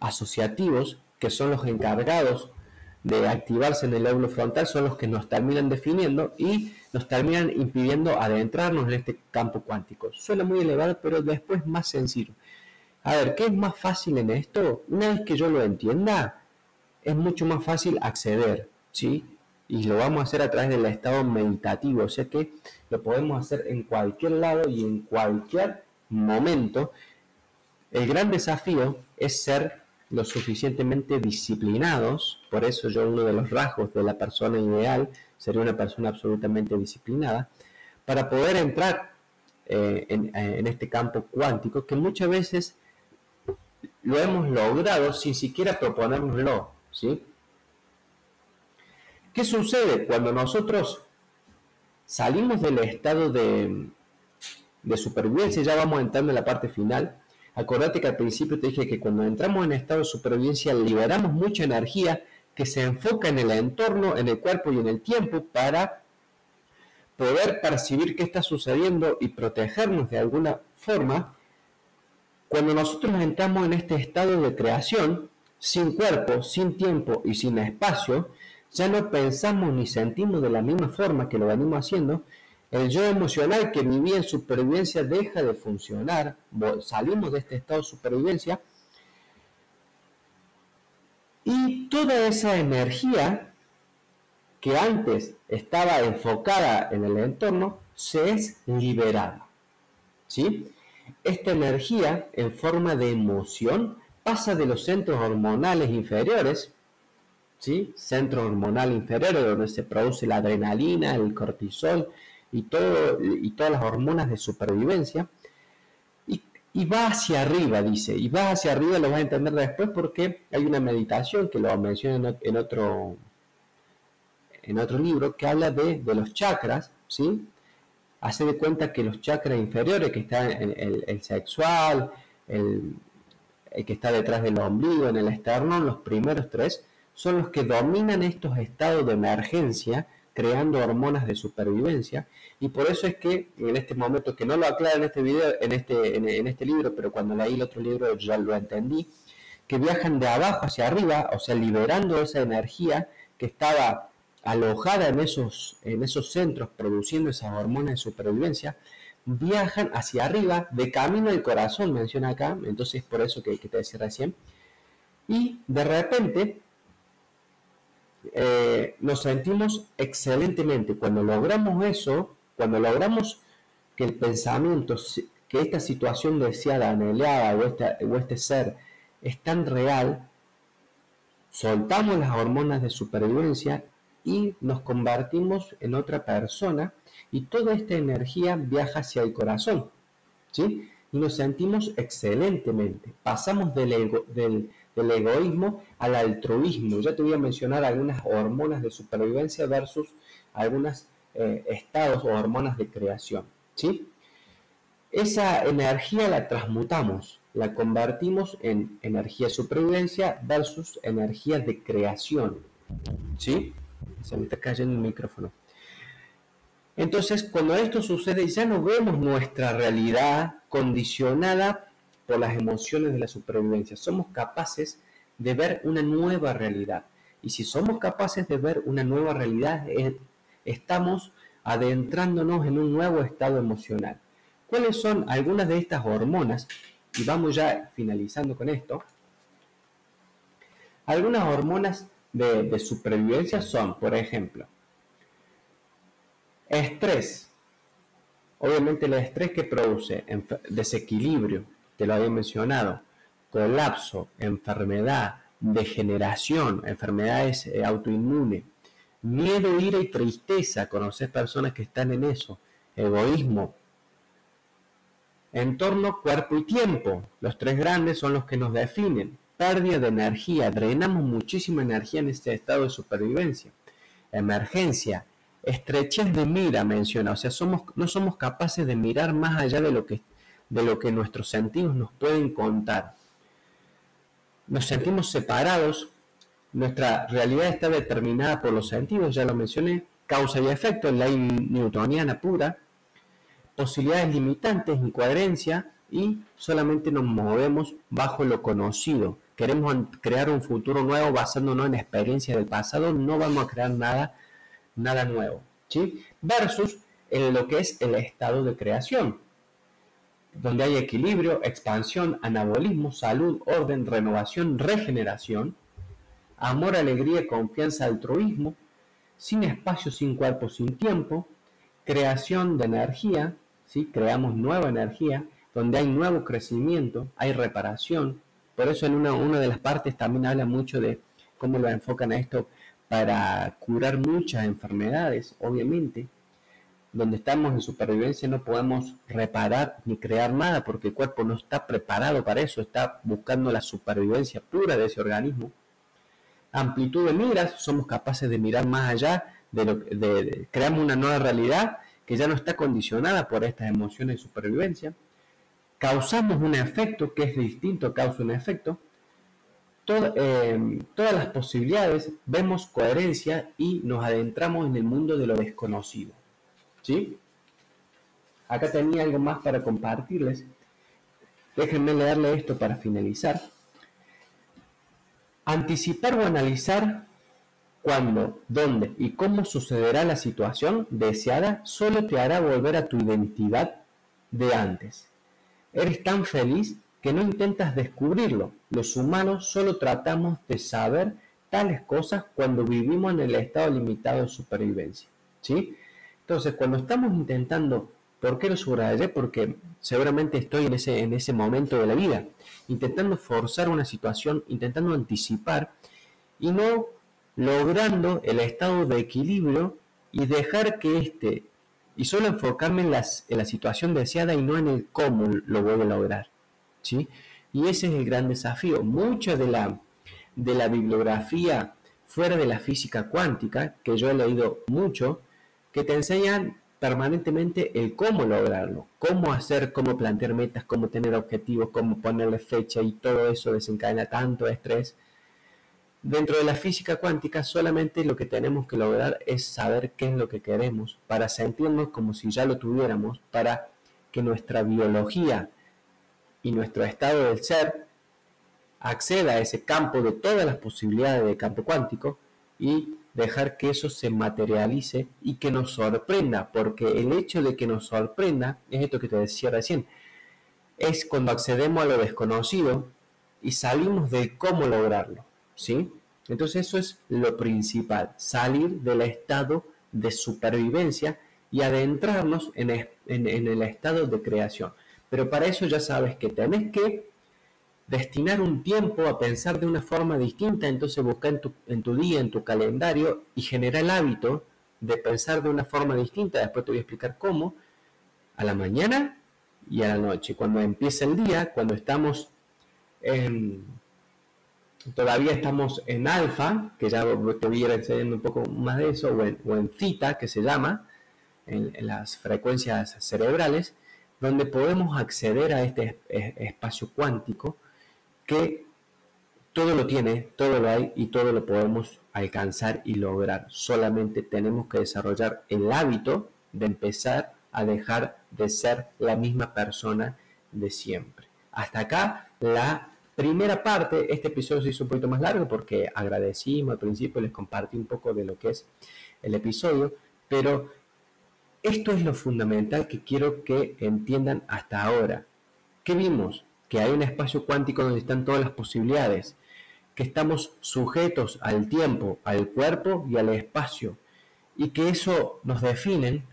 asociativos, que son los encargados de activarse en el lóbulo frontal, son los que nos terminan definiendo y nos terminan impidiendo adentrarnos en este campo cuántico. Suena muy elevado, pero después más sencillo. A ver, ¿qué es más fácil en esto? Una vez que yo lo entienda, es mucho más fácil acceder, ¿sí? Y lo vamos a hacer a través del estado meditativo, o sea que lo podemos hacer en cualquier lado y en cualquier momento. El gran desafío es ser lo suficientemente disciplinados, por eso yo uno de los rasgos de la persona ideal sería una persona absolutamente disciplinada, para poder entrar eh, en, eh, en, este campo cuántico que muchas veces lo hemos logrado sin siquiera proponérnoslo. ¿sí? ¿Qué sucede cuando nosotros salimos del estado de, de supervivencia? Ya vamos entrando en la parte final. Acordate que al principio te dije que cuando entramos en estado de supervivencia liberamos mucha energía que se enfoca en el entorno, en el cuerpo y en el tiempo para poder percibir qué está sucediendo y protegernos de alguna forma, cuando nosotros entramos en este estado de creación, sin cuerpo, sin tiempo y sin espacio, ya no pensamos ni sentimos de la misma forma que lo venimos haciendo, el yo emocional que vivía en supervivencia deja de funcionar, salimos de este estado de supervivencia y toda esa energía que antes estaba enfocada en el entorno se es liberada. ¿sí? Esta energía en forma de emoción pasa de los centros hormonales inferiores, ¿sí? centro hormonal inferior donde se produce la adrenalina, el cortisol y, todo, y todas las hormonas de supervivencia, y, va hacia arriba, dice, y va hacia arriba, lo vas a entender después porque hay una meditación que lo menciona en otro en otro libro que habla de, los chakras, ¿sí? Hace de cuenta que los chakras inferiores, que están en el, sexual, el, que está detrás del ombligo, en el esternón, los primeros tres, son los que dominan estos estados de emergencia, creando hormonas de supervivencia. Y por eso es que en este momento, que no lo aclara en este video, en este, en este libro, pero cuando leí el otro libro ya lo entendí, que viajan de abajo hacia arriba, o sea, liberando esa energía que estaba alojada en esos, en esos centros produciendo esas hormonas de supervivencia, viajan hacia arriba de camino al corazón, menciona acá, entonces por eso que, te decía recién, y de repente eh, nos sentimos excelentemente. Cuando logramos eso, cuando logramos que el pensamiento, que esta situación deseada, anhelada o, o este ser es tan real, soltamos las hormonas de supervivencia y nos convertimos en otra persona y toda esta energía viaja hacia el corazón, ¿sí? Y nos sentimos excelentemente. Pasamos del, del, egoísmo al altruismo. Ya te voy a mencionar algunas hormonas de supervivencia versus algunos eh, estados o hormonas de creación, ¿sí? Esa energía la transmutamos, la convertimos en energía de supervivencia versus energía de creación, ¿sí? Se me está cayendo el micrófono. Entonces, cuando esto sucede, ya no vemos nuestra realidad condicionada por las emociones de la supervivencia. Somos capaces de ver una nueva realidad. Y si somos capaces de ver una nueva realidad, eh, estamos adentrándonos en un nuevo estado emocional. ¿Cuáles son algunas de estas hormonas? Y vamos ya finalizando con esto. Algunas hormonas de, supervivencia son, por ejemplo, estrés. Obviamente el estrés que produce desequilibrio, te lo había mencionado, colapso, enfermedad, degeneración, enfermedades eh, autoinmunes, miedo, ira y tristeza, conoces personas que están en eso, egoísmo, entorno, cuerpo y tiempo. Los tres grandes son los que nos definen pérdida de energía, drenamos muchísima energía en este estado de supervivencia. Emergencia, estrechez de mira menciona, o sea, somos, no somos capaces de mirar más allá de lo, que, de lo que nuestros sentidos nos pueden contar. Nos sentimos separados, nuestra realidad está determinada por los sentidos, ya lo mencioné, causa y efecto, ley newtoniana pura, posibilidades limitantes, incoherencia, y solamente nos movemos bajo lo conocido, queremos crear un futuro nuevo basándonos en experiencias del pasado, no vamos a crear nada, nada nuevo. ¿sí? Versus en lo que es el estado de creación. Donde hay equilibrio, expansión, anabolismo, salud, orden, renovación, regeneración, amor, alegría, confianza, altruismo, sin espacio, sin cuerpo, sin tiempo, creación de energía, ¿sí? creamos nueva energía, donde hay nuevo crecimiento, hay reparación. Por eso en una, una de las partes también habla mucho de cómo lo enfocan a esto para curar muchas enfermedades, obviamente. Donde estamos en supervivencia no podemos reparar ni crear nada porque el cuerpo no está preparado para eso, está buscando la supervivencia pura de ese organismo. Amplitud de miras, somos capaces de mirar más allá, de lo, creamos una nueva realidad que ya no está condicionada por estas emociones de supervivencia. Causamos un efecto que es distinto causa un efecto eh, todas las posibilidades, vemos coherencia y nos adentramos en el mundo de lo desconocido. ¿Sí? Acá tenía algo más para compartirles. Déjenme leerle esto para finalizar. Anticipar o analizar cuándo, dónde y cómo sucederá la situación deseada solo te hará volver a tu identidad de antes. Eres tan feliz que no intentas descubrirlo. Los humanos solo tratamos de saber tales cosas cuando vivimos en el estado limitado de supervivencia. ¿sí? Entonces, cuando estamos intentando, ¿por qué lo subrayé? Porque seguramente estoy en ese, en ese momento de la vida, intentando forzar una situación, intentando anticipar y no logrando el estado de equilibrio y dejar que este, y solo enfocarme en, las, en la situación deseada y no en el cómo lo voy a lograr. Y ese es el gran desafío. Mucha de la, de la bibliografía fuera de la física cuántica, que yo he leído mucho, que te enseñan permanentemente el cómo lograrlo, cómo hacer, cómo plantear metas, cómo tener objetivos, cómo ponerle fecha y todo eso desencadena tanto estrés. Dentro de la física cuántica solamente lo que tenemos que lograr es saber qué es lo que queremos para sentirnos como si ya lo tuviéramos, para que nuestra biología y nuestro estado del ser acceda a ese campo de todas las posibilidades del campo cuántico y dejar que eso se materialice y que nos sorprenda, porque el hecho de que nos sorprenda es esto que te decía recién, es cuando accedemos a lo desconocido y salimos de cómo lograrlo, ¿sí? Entonces eso es lo principal, salir del estado de supervivencia y adentrarnos en, en el estado de creación. Pero para eso ya sabes que tenés que destinar un tiempo a pensar de una forma distinta, entonces busca en tu, en tu día, en tu calendario y genera el hábito de pensar de una forma distinta, después te voy a explicar cómo, a la mañana y a la noche, cuando empieza el día, cuando estamos en, todavía estamos en alfa, que ya te voy a ir enseñando un poco más de eso, o en, cita, que se llama, en las frecuencias cerebrales, donde podemos acceder a este espacio cuántico que todo lo tiene, todo lo hay y todo lo podemos alcanzar y lograr. Solamente tenemos que desarrollar el hábito de empezar a dejar de ser la misma persona de siempre. Hasta acá la primera parte. Este episodio se hizo un poquito más largo porque agradecimos al principio, les compartí un poco de lo que es el episodio, pero esto es lo fundamental que quiero que entiendan hasta ahora. ¿Qué vimos? Que hay un espacio cuántico donde están todas las posibilidades, que estamos sujetos al tiempo, al cuerpo y al espacio, y que eso nos definen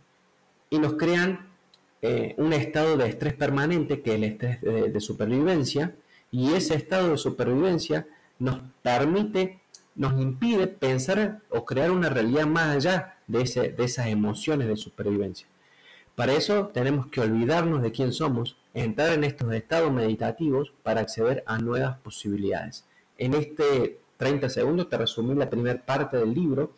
y nos crean eh, un estado de estrés permanente, que es el estrés de supervivencia, y ese estado de supervivencia nos permite, nos impide pensar o crear una realidad más allá de, esas emociones de supervivencia. Para eso tenemos que olvidarnos de quién somos, entrar en estos estados meditativos para acceder a nuevas posibilidades. En este 30 segundos te resumí la primera parte del libro.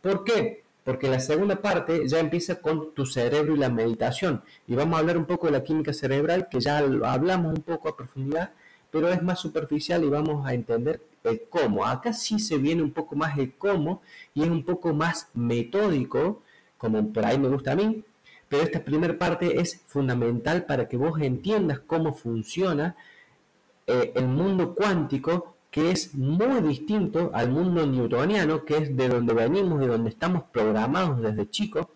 ¿Por qué? Porque la segunda parte ya empieza con tu cerebro y la meditación. Y vamos a hablar un poco de la química cerebral, que ya lo hablamos un poco a profundidad, pero es más superficial y vamos a entender el cómo. Acá sí se viene un poco más el cómo y es un poco más metódico, como por ahí me gusta a mí, pero esta primera parte es fundamental para que vos entiendas cómo funciona eh, el mundo cuántico, que es muy distinto al mundo newtoniano, que es de donde venimos, de donde estamos programados desde chicos,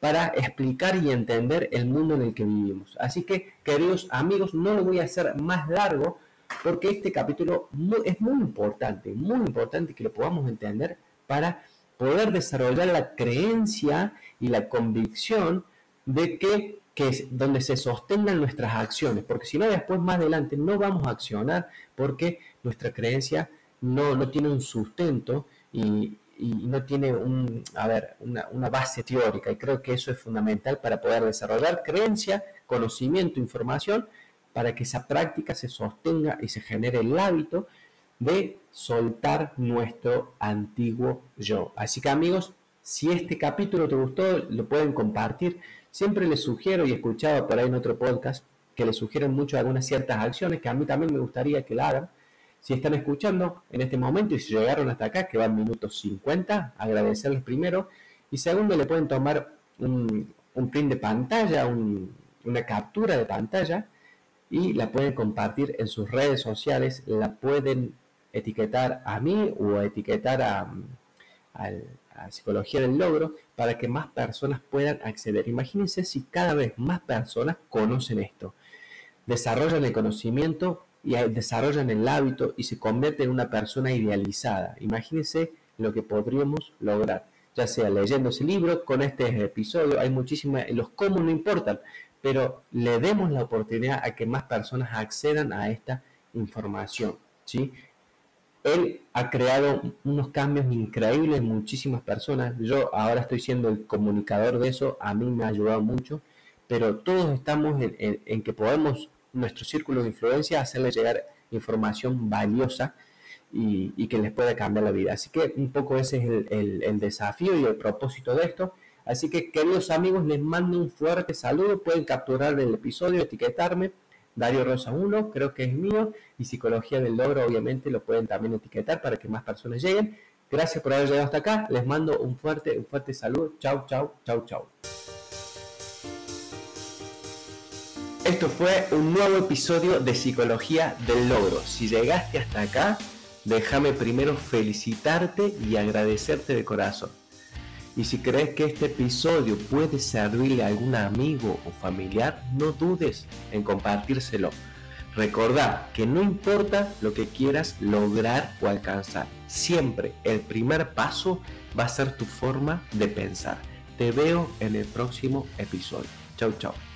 para explicar y entender el mundo en el que vivimos. Así que, queridos amigos, no lo voy a hacer más largo porque este capítulo es muy importante, muy importante que lo podamos entender para poder desarrollar la creencia y la convicción de que, que es donde se sostengan nuestras acciones, porque si no después más adelante no vamos a accionar porque nuestra creencia no, no tiene un sustento y, y no tiene un, a ver, una, una, base teórica y creo que eso es fundamental para poder desarrollar creencia, conocimiento, información, para que esa práctica se sostenga y se genere el hábito de soltar nuestro antiguo yo. Así que amigos, si este capítulo te gustó, lo pueden compartir. Siempre les sugiero, y he escuchado por ahí en otro podcast, que les sugieren mucho algunas ciertas acciones que a mí también me gustaría que la hagan si están escuchando en este momento y si llegaron hasta acá, que van minutos 50, agradecerles primero. Y segundo, le pueden tomar un, print de pantalla, una captura de pantalla y la pueden compartir en sus redes sociales. La pueden etiquetar a mí o etiquetar a, a Psicología del Logro para que más personas puedan acceder. Imagínense si cada vez más personas conocen esto, desarrollan el conocimiento y desarrollan el hábito y se convierten en una persona idealizada. Imagínense lo que podríamos lograr, ya sea leyendo ese libro, con este episodio, hay muchísimas, los cómo no importan, pero le demos la oportunidad a que más personas accedan a esta información. ¿sí? Él ha creado unos cambios increíbles en muchísimas personas. Yo ahora estoy siendo el comunicador de eso, a mí me ha ayudado mucho, pero todos estamos en que podemos nuestro círculo de influencia, hacerles llegar información valiosa y, que les pueda cambiar la vida. Así que un poco ese es el, desafío y el propósito de esto. Así que queridos amigos, les mando un fuerte saludo. Pueden capturar el episodio, etiquetarme. Dario Rosa 1, creo que es mío. Y Psicología del Logro, obviamente, lo pueden también etiquetar para que más personas lleguen. Gracias por haber llegado hasta acá. Les mando un fuerte, un fuerte saludo. Chau, chau, chau, chau. Esto fue un nuevo episodio de Psicología del Logro. Si llegaste hasta acá, déjame primero felicitarte y agradecerte de corazón. Y si crees que este episodio puede servirle a algún amigo o familiar, no dudes en compartírselo. Recordá que no importa lo que quieras lograr o alcanzar, siempre el primer paso va a ser tu forma de pensar. Te veo en el próximo episodio. Chau, chau.